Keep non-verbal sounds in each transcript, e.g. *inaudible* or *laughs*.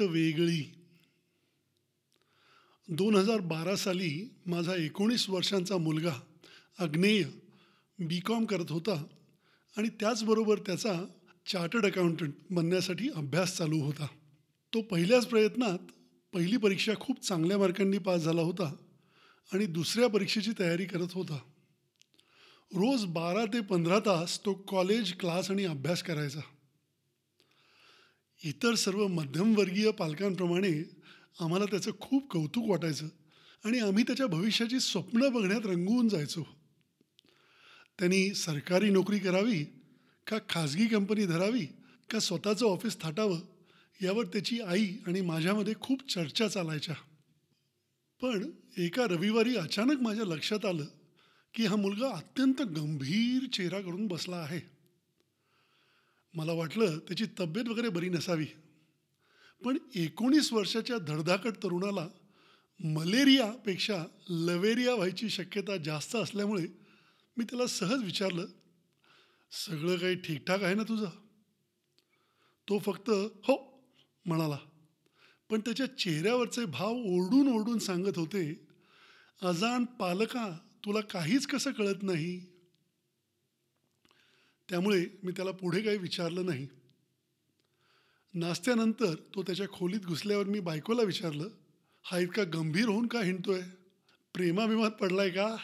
वाट वेगळी. दोन हजार बारा साली माझा एकोणीस वर्षांचा मुलगा अग्नेय बी कॉम करत होता आणि त्याचबरोबर त्याचा चार्टर्ड अकाउंटंट बनण्यासाठी अभ्यास चालू होता. तो पहिल्याच प्रयत्नात पहिली परीक्षा खूप चांगल्या मार्कांनी पास झाला होता आणि दुसऱ्या परीक्षेची तयारी करत होता. रोज बारा ते पंधरा तास तो कॉलेज क्लास आणि अभ्यास करायचा. इतर सर्व मध्यमवर्गीय पालकांप्रमाणे आम्हाला त्याचं खूप कौतुक वाटायचं आणि आम्ही त्याच्या भविष्याची स्वप्न बघण्यात रंगवून जायचो. त्यांनी सरकारी नोकरी करावी का खाजगी कंपनी धरावी का स्वतःचं ऑफिस थाटावं यावर त्याची आई आणि माझ्यामध्ये खूप चर्चा चालायच्या. पण एका रविवारी अचानक माझ्या लक्षात आलं की हा मुलगा अत्यंत गंभीर चेहरा करून बसला आहे. मला वाटलं त्याची तब्येत वगैरे बरी नसावी. पण एकोणीस वर्षाच्या धडधाकट तरुणाला मलेरियापेक्षा लवेरिया व्हायची शक्यता जास्त असल्यामुळे मी त्याला सहज विचारलं सगळं काही ठीकठाक आहे ना तुझं? तो फक्त हो म्हणाला. पण त्याच्या चेहऱ्यावरचे भाव ओरडून ओरडून सांगत होते अजान पालका तुला काहीच कसं कळत नाही? त्यामुळे मी त्याला पुढे काही विचारलं नाही. नाश्त्यानंतर तो त्याच्या खोलीत घुसल्यावर मी बायकोला विचारलं हा इतका गंभीर होऊन का हिंडतोय? प्रेमाभिमात पडलाय का?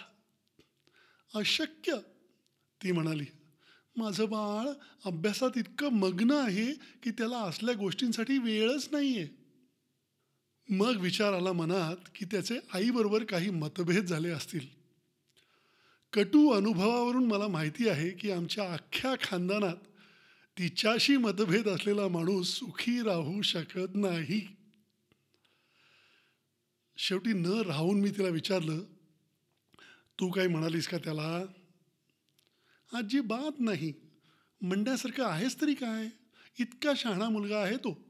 अशक्य ती म्हणाली. माझं बाळ अभ्यासात इतकं मग्न आहे की त्याला असल्या गोष्टींसाठी वेळच नाही आहे मग विचार आला मनात की त्याचे आईबरोबर काही मतभेद झाले असतील. कटू अनुभवावरून मला माहिती आहे की आमच्या अख्ख्या खानदानात तिच्याशी मतभेद असलेला माणूस सुखी राहू शकत नाही. शेवटी न राहून मी तिला विचारलं तू काही म्हणालीस का त्याला? आजी बात नाही. म्हणण्यासारखं आहेस तरी काय? इतका शहाणा मुलगा आहे तो.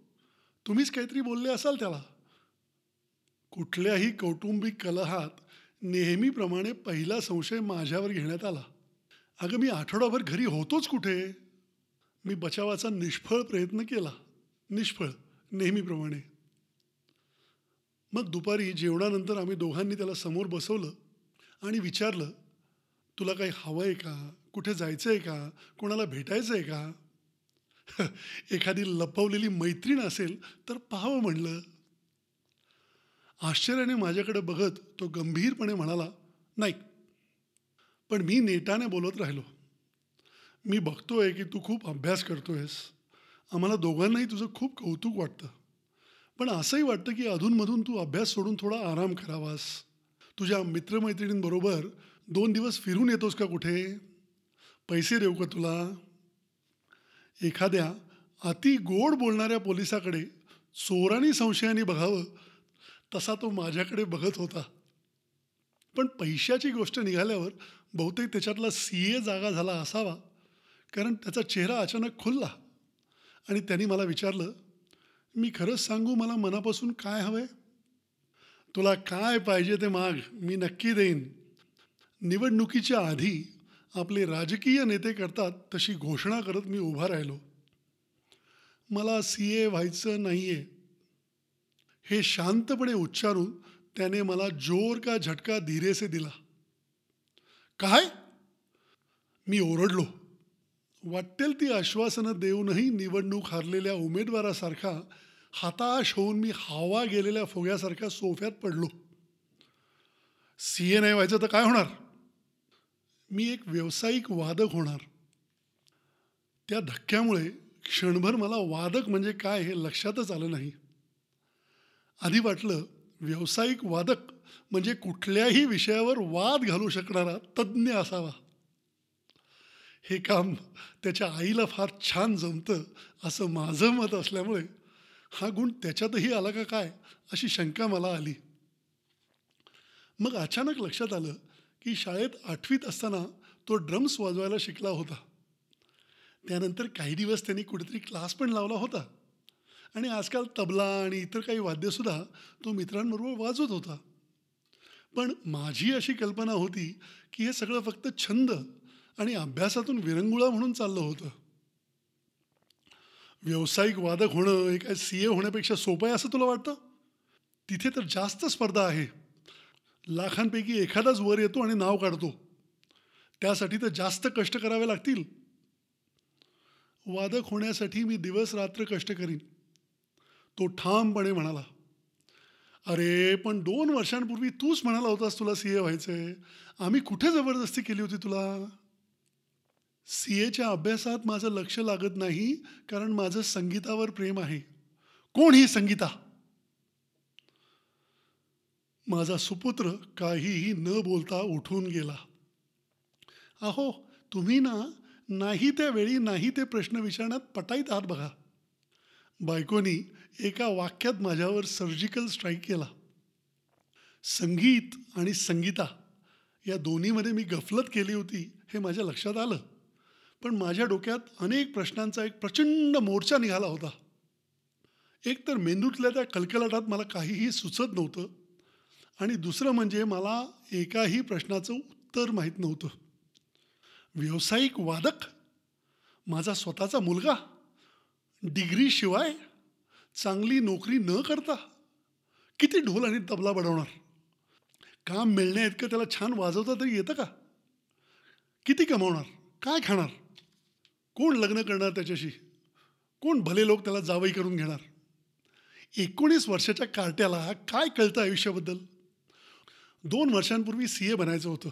तुम्हीच काहीतरी बोलले असाल त्याला. कुठल्याही कौटुंबिक कलहात नेहमीप्रमाणे पहिला संशय माझ्यावर घेण्यात आला. अगं मी आठवडाभर घरी होतोच कुठे? मी बचावाचा निष्फळ प्रयत्न केला. निष्फळ नेहमीप्रमाणे. मग दुपारी जेवणानंतर आम्ही दोघांनी त्याला समोर बसवलं आणि विचारलं तुला काही हवं आहे का? कुठे जायचं आहे का? कोणाला भेटायचं आहे का? *laughs* एखादी लपवलेली मैत्रीण असेल तर पाहावं म्हणलं. आश्चर्याने माझ्याकडे बघत तो गंभीरपणे म्हणाला नाही. पण मी नेटाने बोलत राहिलो मी बघतोय की तू खूप अभ्यास करतोयस. आम्हाला दोघांनाही तुझं खूप कौतुक वाटतं. पण असंही वाटतं की अधूनमधून तू अभ्यास सोडून थोडा आराम करावास. तुझ्या मित्रमैत्रिणींबरोबर दोन दिवस फिरून येतोस का कुठे? पैसे देऊ का तुला? एखाद्या अति गोड बोलणाऱ्या पोलिसाकडे चोरानी संशयाने बघावं तसा तो माझ्याकडे बघत होता. पण पैशाची गोष्ट निघाल्यावर बहुतेक त्याच्यातला सी ए जागा झाला असावा कारण त्याचा चेहरा अचानक खुलला आणि त्यांनी मला विचारलं मी खरंच सांगू मला मनापासून काय हवं आहे तुला काय पाहिजे ते माग मी नक्की देईन. निवडणुकीच्या आधी आपले राजकीय नेते करतात तशी घोषणा करत मी उभा राहिलो. मला सी ए व्हायचं नाही आहे हे शांतपणे उच्चारून त्याने मला जोर का झटका धीरेसे दिला. काय? मी ओरडलो. वाटेल ती आश्वासनं देऊनही निवडणूक हारलेल्या उमेदवारासारखा हाताश होऊन मी हवा गेलेल्या फोग्यासारख्या सोफ्यात पडलो. सी ए नाही व्हायचं तर काय होणार? मी एक व्यावसायिक वादक होणार. त्या धक्क्यामुळे क्षणभर मला वादक म्हणजे काय हे लक्षातच आलं नाही. आधी वाटलं व्यावसायिक वादक म्हणजे कुठल्याही विषयावर वाद घालू शकणारा तज्ज्ञ असावा. हे काम त्याच्या आईला फार छान जमतं असं माझं मत असल्यामुळे हा गुण त्याच्यातही आला का काय अशी शंका मला आली. मग अचानक लक्षात आलं की शाळेत आठवीत असताना तो ड्रम्स वाजवायला शिकला होता. त्यानंतर काही दिवस त्यांनी कुठेतरी क्लास पण लावला होता. आणि आजकाल तबला आणि इतर काही वाद्यसुद्धा तो मित्रांबरोबर वाजवत होता. पण माझी अशी कल्पना होती की हे सगळं फक्त छंद आणि अभ्यासातून विरंगुळा म्हणून चाललं होतं. व्यावसायिक वादक होणं हे काय सी ए होण्यापेक्षा सोपं आहे असं तुला वाटतं? तिथे तर जास्त स्पर्धा आहे. लाखांपैकी एखादाच वर येतो आणि नाव काढतो. त्यासाठी तर जास्त कष्ट करावे लागतील. वादक होण्यासाठी मी दिवस रात्र कष्ट करीन. तो ठामपणे म्हणाला अरे पण दोन वर्षांपूर्वी तूच म्हणाला होतास तुला सी ए व्हायचंय. आम्ही कुठे जबरदस्ती केली होती तुला? सी एच्या अभ्यासात माझं लक्ष लागत नाही कारण माझं संगीतावर प्रेम आहे. कोण ही संगीता? माझा सुपुत्र काहीही न बोलता उठून गेला. अहो तुम्ही ना नाही त्या वेळी नाही ते प्रश्न विचारण्यात पटाईत आहात बघा. बायकोनी एका वाक्यात माझ्यावर सर्जिकल स्ट्राईक केला. संगीत आणि संगीता या दोन्हीमध्ये मी गफलत केली होती हे माझ्या लक्षात आलं. पण माझ्या डोक्यात अनेक प्रश्नांचा एक प्रचंड मोर्चा निघाला होता. एक तर मेंदूतल्या त्या कलकलाटात मला काहीही सुचत नव्हतं आणि दुसरं म्हणजे मला एकाही प्रश्नाचं उत्तर माहीत नव्हतं. व्यावसायिक वादक माझा स्वतःचा मुलगा डिग्रीशिवाय चांगली नोकरी न करता किती ढोल आणि तबला बनवणार? काम मिळण्या इतकं त्याला छान वाजवता तरी येतं का? किती कमावणार? काय खाणार? कोण लग्न करणार त्याच्याशी? कोण भले लोक त्याला जावई करून घेणार? एकोणीस वर्षाच्या कार्ट्याला काय कळतं आयुष्याबद्दल? दोन वर्षांपूर्वी सी ए बनायचं होतं.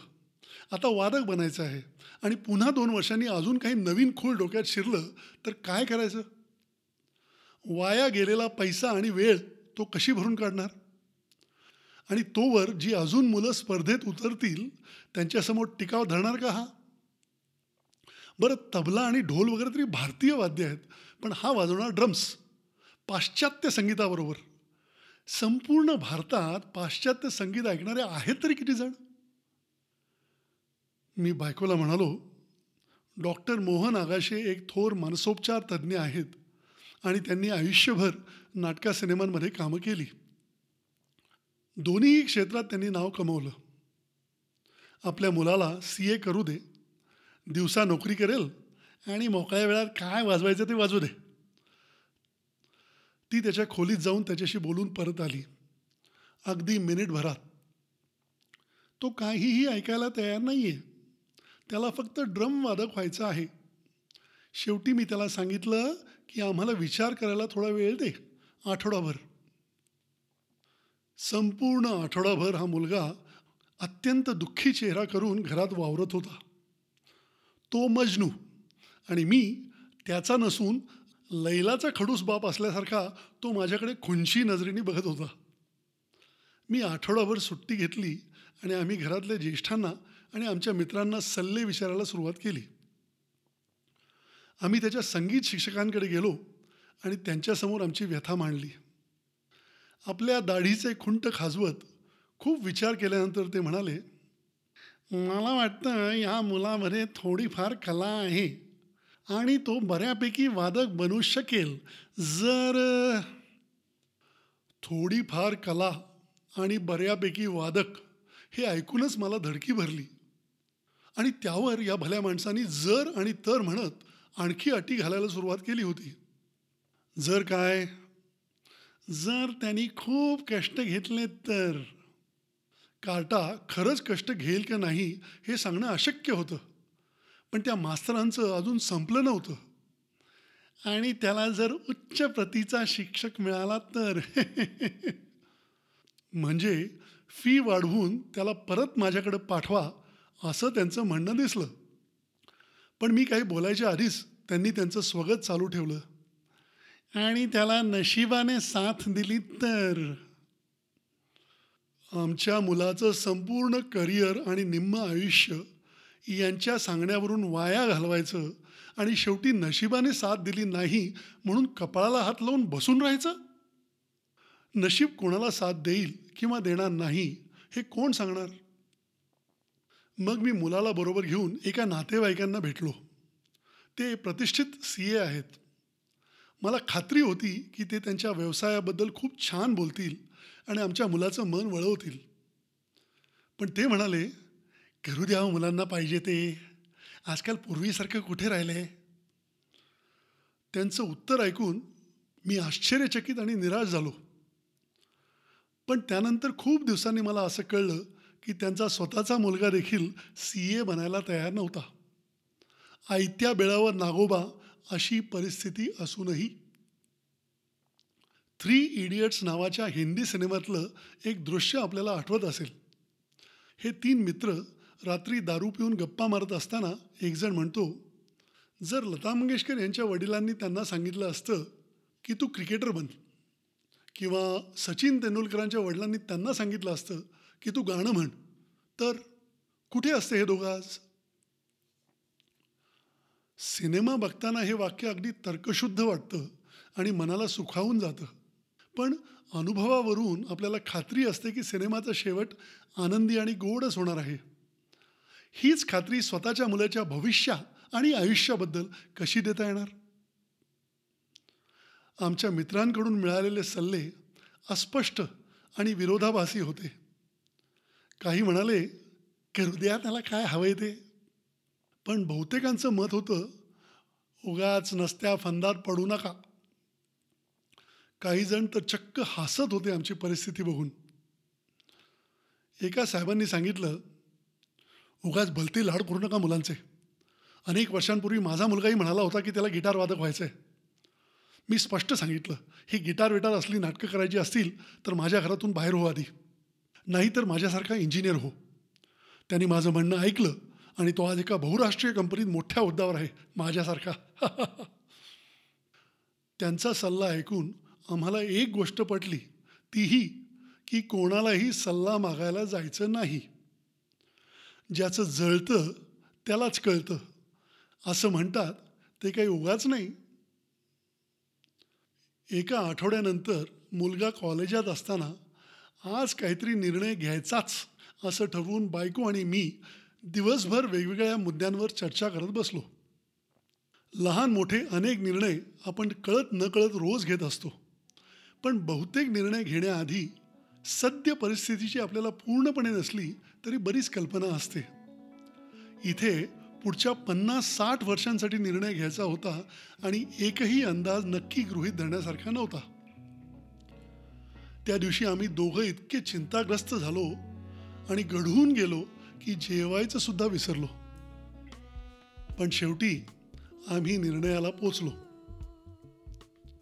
आता वादक बनायचं आहे. आणि पुन्हा दोन वर्षांनी अजून काही नवीन खोल डोक्यात शिरलं तर काय करायचं? वाया गेलेला पैसा आणि वेळ तो कशी भरून काढणार? आणि तोवर जी अजून मुलं स्पर्धेत उतरतील त्यांच्यासमोर टिकाव धरणार का हा? बरं तबला आणि ढोल वगैरे तरी भारतीय वाद्य आहेत पण हा वाजवणार ड्रम्स पाश्चात्य संगीताबरोबर. संपूर्ण भारतात पाश्चात्य संगीत ऐकणारे आहेत तरी किती जण? मी बायकोला म्हणालो डॉक्टर मोहन आगाशे एक थोर मानसोपचार तज्ज्ञ आहेत. आणि त्यांनी आयुष्यभर नाटका सिनेमांमध्ये कामं केली. दोन्ही क्षेत्रात त्यांनी नाव कमवलं. आपल्या मुलाला सी ए करू दे दिवसा नोकरी करेल आणि मोकळ्या वेळात काय वाजवायचं ते वाजू दे. ती त्याच्या खोलीत जाऊन त्याच्याशी बोलून परत आली. अगदी मिनिटभरात. तो काहीही ऐकायला तयार नाही आहे त्याला फक्त ड्रम वादक व्हायचं आहे. शेवटी मी त्याला सांगितलं की आम्हाला विचार करायला थोडा वेळ दे आठवडाभर. संपूर्ण आठवडाभर हा मुलगा अत्यंत दुःखी चेहरा करून घरात वावरत होता. तो मजनू आणि मी त्याचा नसून लैलाचा खडूस बाप असल्यासारखा तो माझ्याकडे खुंची नजरेने बघत होता. मी आठवडाभर सुट्टी घेतली आणि आम्ही घरातल्या ज्येष्ठांना आणि आमच्या मित्रांना सल्ले विचारायला सुरुवात केली. आम्ही त्याच्या संगीत शिक्षकांकडे गेलो आणि त्यांच्यासमोर आमची व्यथा मांडली. आपल्या दाढीचे खुंट खाजवत खूप विचार केल्यानंतर ते म्हणाले मला वाटतं या मुलामध्ये थोडीफार कला आहे आणि तो बऱ्यापैकी वादक बनू शकेल. जर थोडीफार कला आणि बऱ्यापैकी वादक हे ऐकूनच मला धडकी भरली आणि त्यावर या भल्या माणसांनी जर आणि तर म्हणत आणखी अटी घालायला सुरुवात केली होती. जर काय? जर त्यांनी खूप कष्ट घेतले तर. कार्टा खरंच कष्ट घेईल का नाही हे सांगणं अशक्य होतं. पण त्या मास्तरांचं अजून संपलं नव्हतं. आणि त्याला जर उच्च प्रतीचा शिक्षक मिळाला तर. *laughs* म्हणजे फी वाढवून त्याला परत माझ्याकडे पाठवा असं त्यांचं म्हणणं दिसलं. पण मी काही बोलायच्या आधीच त्यांनी त्यांचं स्वगत चालू ठेवलं. आणि त्याला नशिबाने साथ दिली तर. आमच्या मुलाचं संपूर्ण करिअर आणि निम्म आयुष्य यांच्या सांगण्यावरून वाया घालवायचं आणि शेवटी नशिबाने साथ दिली नाही म्हणून कपाळाला हात लावून बसून राहायचं? नशीब कोणाला साथ देईल किंवा देणार नाही हे कोण सांगणार? मग मी मुलाला बरोबर घेऊन एका नातेवाईकांना भेटलो. ते प्रतिष्ठित सी ए आहेत. मला खात्री होती की ते त्यांच्या व्यवसायाबद्दल खूप छान बोलतील आणि आमच्या मुलाचं मन वळवतील. पण ते म्हणाले करू द्या हो मुलांना पाहिजे ते. आजकाल पूर्वीसारखं कुठे राहिले? त्यांचं उत्तर ऐकून मी आश्चर्यचकित आणि निराश झालो. पण त्यानंतर खूप दिवसांनी मला असं कळलं की त्यांचा स्वतःचा मुलगा देखील सी ए बनायला तयार नव्हता. आयत्या बेळावर नागोबा अशी परिस्थिती असूनही. थ्री इडियट्स नावाच्या हिंदी सिनेमातलं एक दृश्य आपल्याला आठवत असेल. हे तीन मित्र रात्री दारू पिऊन गप्पा मारत असताना एकजण म्हणतो जर लता मंगेशकर यांच्या वडिलांनी त्यांना सांगितलं असतं की तू क्रिकेटर बन किंवा सचिन तेंडुलकरांच्या वडिलांनी त्यांना सांगितलं असतं की तू गाणं म्हण. तर कुठे असते हे दोघं आज? सिनेमा बघताना हे वाक्य अगदी तर्कशुद्ध वाटतं आणि मनाला सुखावून जातं. पण अनुभवावरून आपल्याला खात्री असते की सिनेमाचा शेवट आनंदी आणि गोडच होणार आहे. हीच खात्री स्वतःच्या मुलाच्या भविष्या आणि आयुष्याबद्दल कशी देता येणार? आमच्या मित्रांकडून मिळालेले सल्ले अस्पष्ट आणि विरोधाभासी होते. काही म्हणाले की द्या त्याला काय हवंय ते? पण बहुतेकांचं मत होतं उगाच नसत्या फंदात पडू नका. काही जण तर चक्क हसत होते आमची परिस्थिती बघून. एका साहेबांनी सांगितलं उगाच भलते लाड करू नका मुलांचे. अनेक वर्षांपूर्वी माझा मुलगाही म्हणाला होता की त्याला गिटार वादक व्हायचं आहे मी स्पष्ट सांगितलं ही गिटार विटार असली नाटकं करायची असतील तर माझ्या घरातून बाहेर हो आधी. नाहीतर माझ्यासारखा इंजिनियर हो. त्यांनी माझं म्हणणं ऐकलं आणि तो आज एका बहुराष्ट्रीय कंपनीत मोठ्या हुद्द्यावर आहे माझ्यासारखा. *laughs* त्यांचा सल्ला ऐकून आम्हाला एक गोष्ट पटली तीही की कोणालाही सल्ला मागायला जायचं नाही. ज्याचं जळतं त्यालाच कळतं. असं म्हणतात ते काही उगाच नाही. एका आठवड्यानंतर मुलगा कॉलेजात असताना आज काहीतरी निर्णय घ्यायचाच असं ठरवून बायको आणि मी दिवसभर वेगवेगळ्या मुद्द्यांवर चर्चा करत बसलो. लहान मोठे अनेक निर्णय आपण कळत नकळत रोज घेत असतो. पण बहुतेक निर्णय घेण्याआधी सद्य परिस्थितीची आपल्याला पूर्णपणे नसली तरी बरीच कल्पना असते. इथे पुढच्या पन्नास साठ वर्षांसाठी निर्णय घ्यायचा होता आणि एकही अंदाज नक्की गृहीत धरण्यासारखा नव्हता. त्या दिवशी आम्ही दोघं इतके चिंताग्रस्त झालो आणि गढून गेलो की जेवायचं सुद्धा विसरलो. पण शेवटी आम्ही निर्णयाला पोचलो.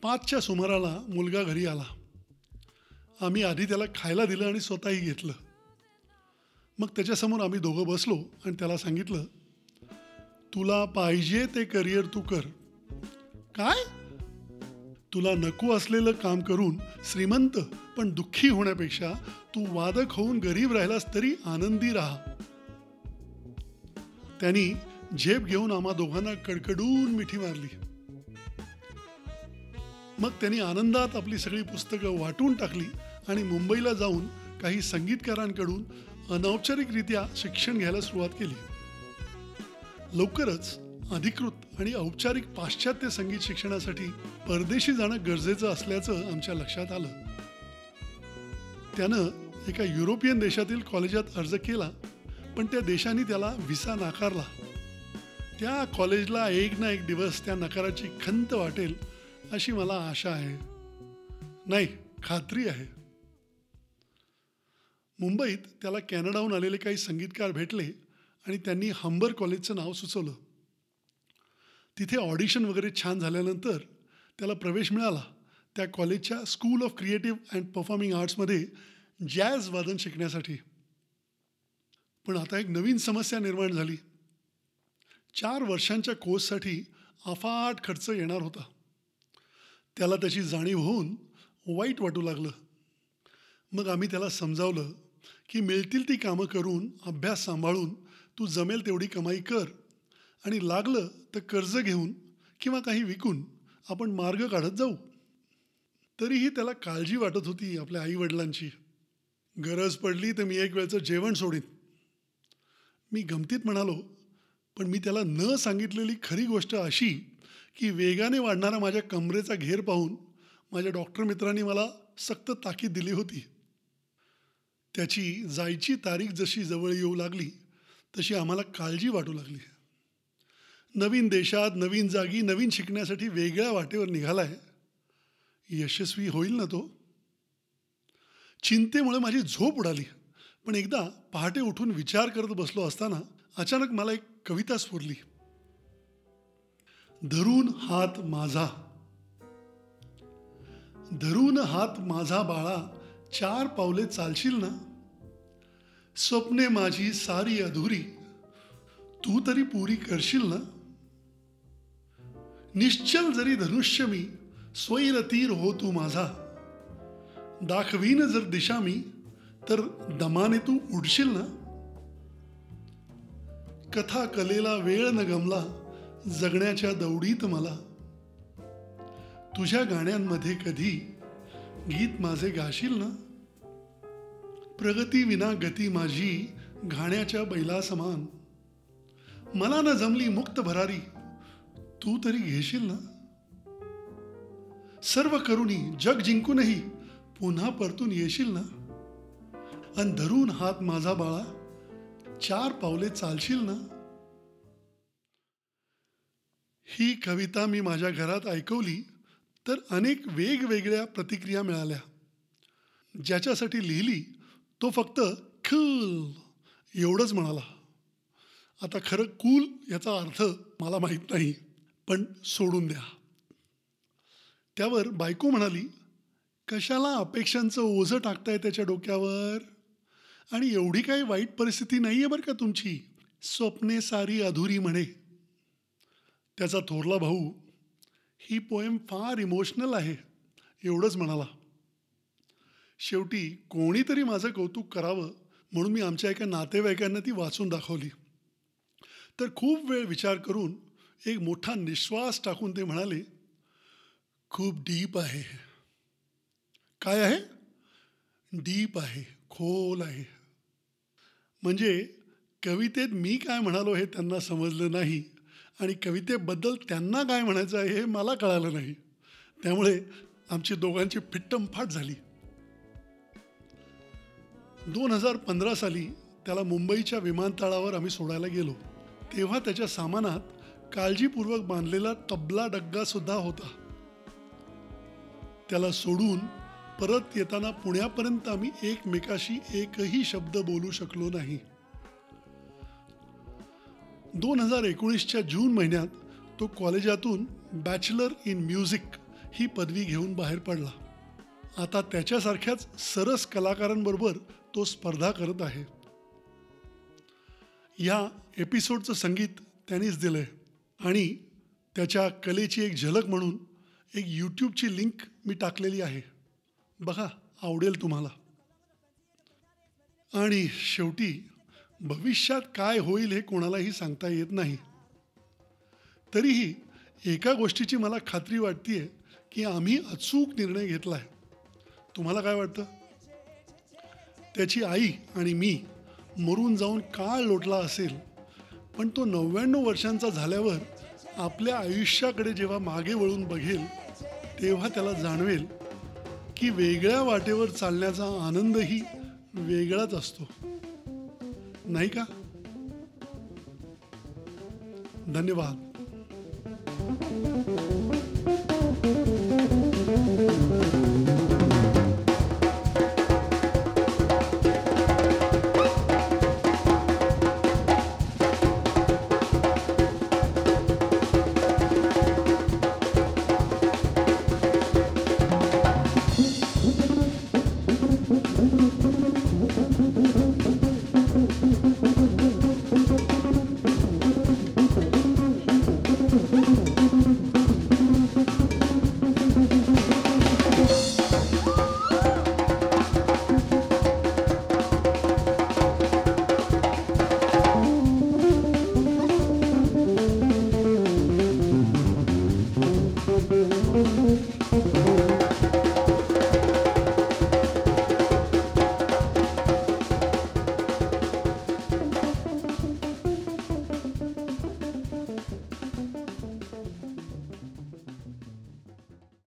पाचच्या सुमाराला मुलगा घरी आला. आम्ही आधी त्याला खायला दिलं आणि स्वतःही घेतलं. मग त्याच्यासमोर आम्ही दोघं बसलो आणि त्याला सांगितलं तुला पाहिजे ते करिअर तू कर. काय? तुला नको असलेलं काम करून श्रीमंत पण दुःखी होण्यापेक्षा तू वादक होऊन गरीब राहिलास तरी आनंदी राहा. त्यांनी झेप घेऊन आम्हा दोघांना कडकडून मिठी मारली. मग त्यांनी आनंदात आपली सगळी पुस्तकं वाटून टाकली आणि मुंबईला जाऊन काही संगीतकारांकडून अनौपचारिकरित्या शिक्षण घ्यायला सुरुवात केली. लवकरच अधिकृत आणि औपचारिक पाश्चात्य संगीत शिक्षणासाठी परदेशी जाणं गरजेचं असल्याचं आमच्या लक्षात आलं. त्यानं एका युरोपियन देशातील कॉलेजात अर्ज केला पण त्या देशाने त्याला व्हिसा नाकारला. त्या कॉलेजला एक ना एक दिवस त्या नकाराची खंत वाटेल अशी मला आशा आहे. नाही खात्री आहे. मुंबईत त्याला कॅनडाहून आलेले काही संगीतकार भेटले आणि त्यांनी हंबर कॉलेजचं नाव सुचवलं. तिथे ऑडिशन वगैरे छान झाल्यानंतर त्याला प्रवेश मिळाला. त्या कॉलेजच्या school of creative and performing आर्ट्समध्ये jazz वादन शिकण्यासाठी. पण आता एक नवीन समस्या निर्माण झाली. चार वर्षांच्या कोर्ससाठी अफाट खर्च येणार होता. त्याला त्याची जाणीव होऊन वाईट वाटू लागलं. मग आम्ही त्याला समजावलं की मिळतील ती कामं करून अभ्यास सांभाळून तू जमेल तेवढी कमाई कर. आणि लागलं तर कर्ज घेऊन किंवा काही विकून आपण मार्ग काढत जाऊ. तरीही त्याला काळजी वाटत होती आपल्या आईवडिलांची. गरज पडली तर मी एक वेळचं जेवण सोडीन. मी गमतीत म्हणालो पण मी त्याला न सांगितलेली खरी गोष्ट अशी की वेगाने वाढणारा माझ्या कमरेचा घेर पाहून माझ्या डॉक्टर मित्रांनी मला सक्त ताकीद दिली होती. त्याची जायची तारीख जशी जवळ येऊ लागली तशी आम्हाला काळजी वाटू लागली. नवीन देशात नवीन जागी नवीन शिकण्यासाठी वेगळ्या वाटेवर निघालाय. यशस्वी होईल ना तो? चिंतेमुळे माझी झोप उडाली. पण एकदा पहाटे उठून विचार करत बसलो असताना अचानक मला एक कविता स्फुरली. धरून हात माझा. धरून हात माझा बाळा चार पावले चालशील ना? स्वप्ने माझी सारी अधुरी. तू तरी पुरी करशील ना? निश्चल जरी धनुष्य मी स्वैर तीर हो तू माझा. दाखवीन जर दिशा मी तर दमाने तू उडशील ना? कथा कलेला वेळ न गमला जगण्याच्या दौडीत मला. तुझ्या गाण्यांमध्ये कधी गीत माझे गाशील ना? प्रगती विना गती माझी घाण्याच्या बैला समान मला न जमली मुक्त भरारी तू तरी घेशील ना? सर्व करुणी जग जिंकूनही पुन्हा परतून येशील ना? आणि धरून हात माझा बाळा चार पावले चालशील ना? ही कविता मी माझ्या घरात ऐकवली तर अनेक वेगवेगळ्या प्रतिक्रिया मिळाल्या. ज्याच्यासाठी लिहिली तो फक्त खल एवढंच म्हणाला. आता खरं कूल याचा अर्थ मला माहीत नाही. पण सोडून द्या. त्यावर बायको म्हणाली कशाला अपेक्षांचं ओझं टाकताय त्याच्या डोक्यावर? आणि एवढी काही वाईट परिस्थिती नाही आहे बरं का तुमची. स्वप्ने सारी अधुरी म्हणे. त्याचा थोरला भाऊ ही पोएम फार इमोशनल आहे एवढंच म्हणाला. शेवटी कोणीतरी माझं कौतुक करावं म्हणून मी आमच्या एका नातेवाईकांना ती वाचून दाखवली. तर खूप वेळ विचार करून एक मोठा निश्वास टाकून ते म्हणाले खूप डीप आहे. काय आहे? डीप आहे खोल आहे. म्हणजे कवितेत मी काय म्हणालो हे त्यांना समजलं नाही आणि कवितेबद्दल त्यांना काय म्हणायचं आहे हे मला कळालं नाही. त्यामुळे आमची दोघांची फिट्टमफाट झाली. दोन हजार पंधरा साली त्याला मुंबईच्या विमानतळावर आम्ही सोडायला गेलो. तेव्हा त्याच्या सामानात काळजीपूर्वक बांधलेला तबला डग्गा सुद्धा होता. त्याला सोडून परत येताना पुण्यापर्यंत आम्ही एकमेकाशी एकही शब्द बोलू शकलो नाही. दोन हजार एकोणीसच्या जून महिन्यात तो कॉलेजातून बॅचलर इन म्युझिक ही पदवी घेऊन बाहेर पडला. आता त्याच्यासारख्याच सरस कलाकारांबरोबर तो स्पर्धा करत आहे. या एपिसोडचं संगीत त्यांनीच दिलं आहे आणि त्याच्या कलेची एक झलक म्हणून एक यूट्यूबची लिंक मी टाकलेली आहे. बघा आवडेल तुम्हाला. आणि शेवटी भविष्यात काय होईल हे कोणालाही सांगता येत नाही. तरीही एका गोष्टीची मला खात्री वाटते की आम्ही अचूक निर्णय घेतला आहे तुम्हाला काय वाटतं? त्याची आई आणि मी मरून जाऊन काळ लोटला असेल पण तो नव्याण्णव वर्षांचा झाल्यावर आपल्या आयुष्याकडे जेव्हा मागे वळून बघेल तेव्हा त्याला जाणवेल की वेगळ्या वाटेवर चालण्याचा आनंदही वेगळाच असतो. नाही का? धन्यवाद.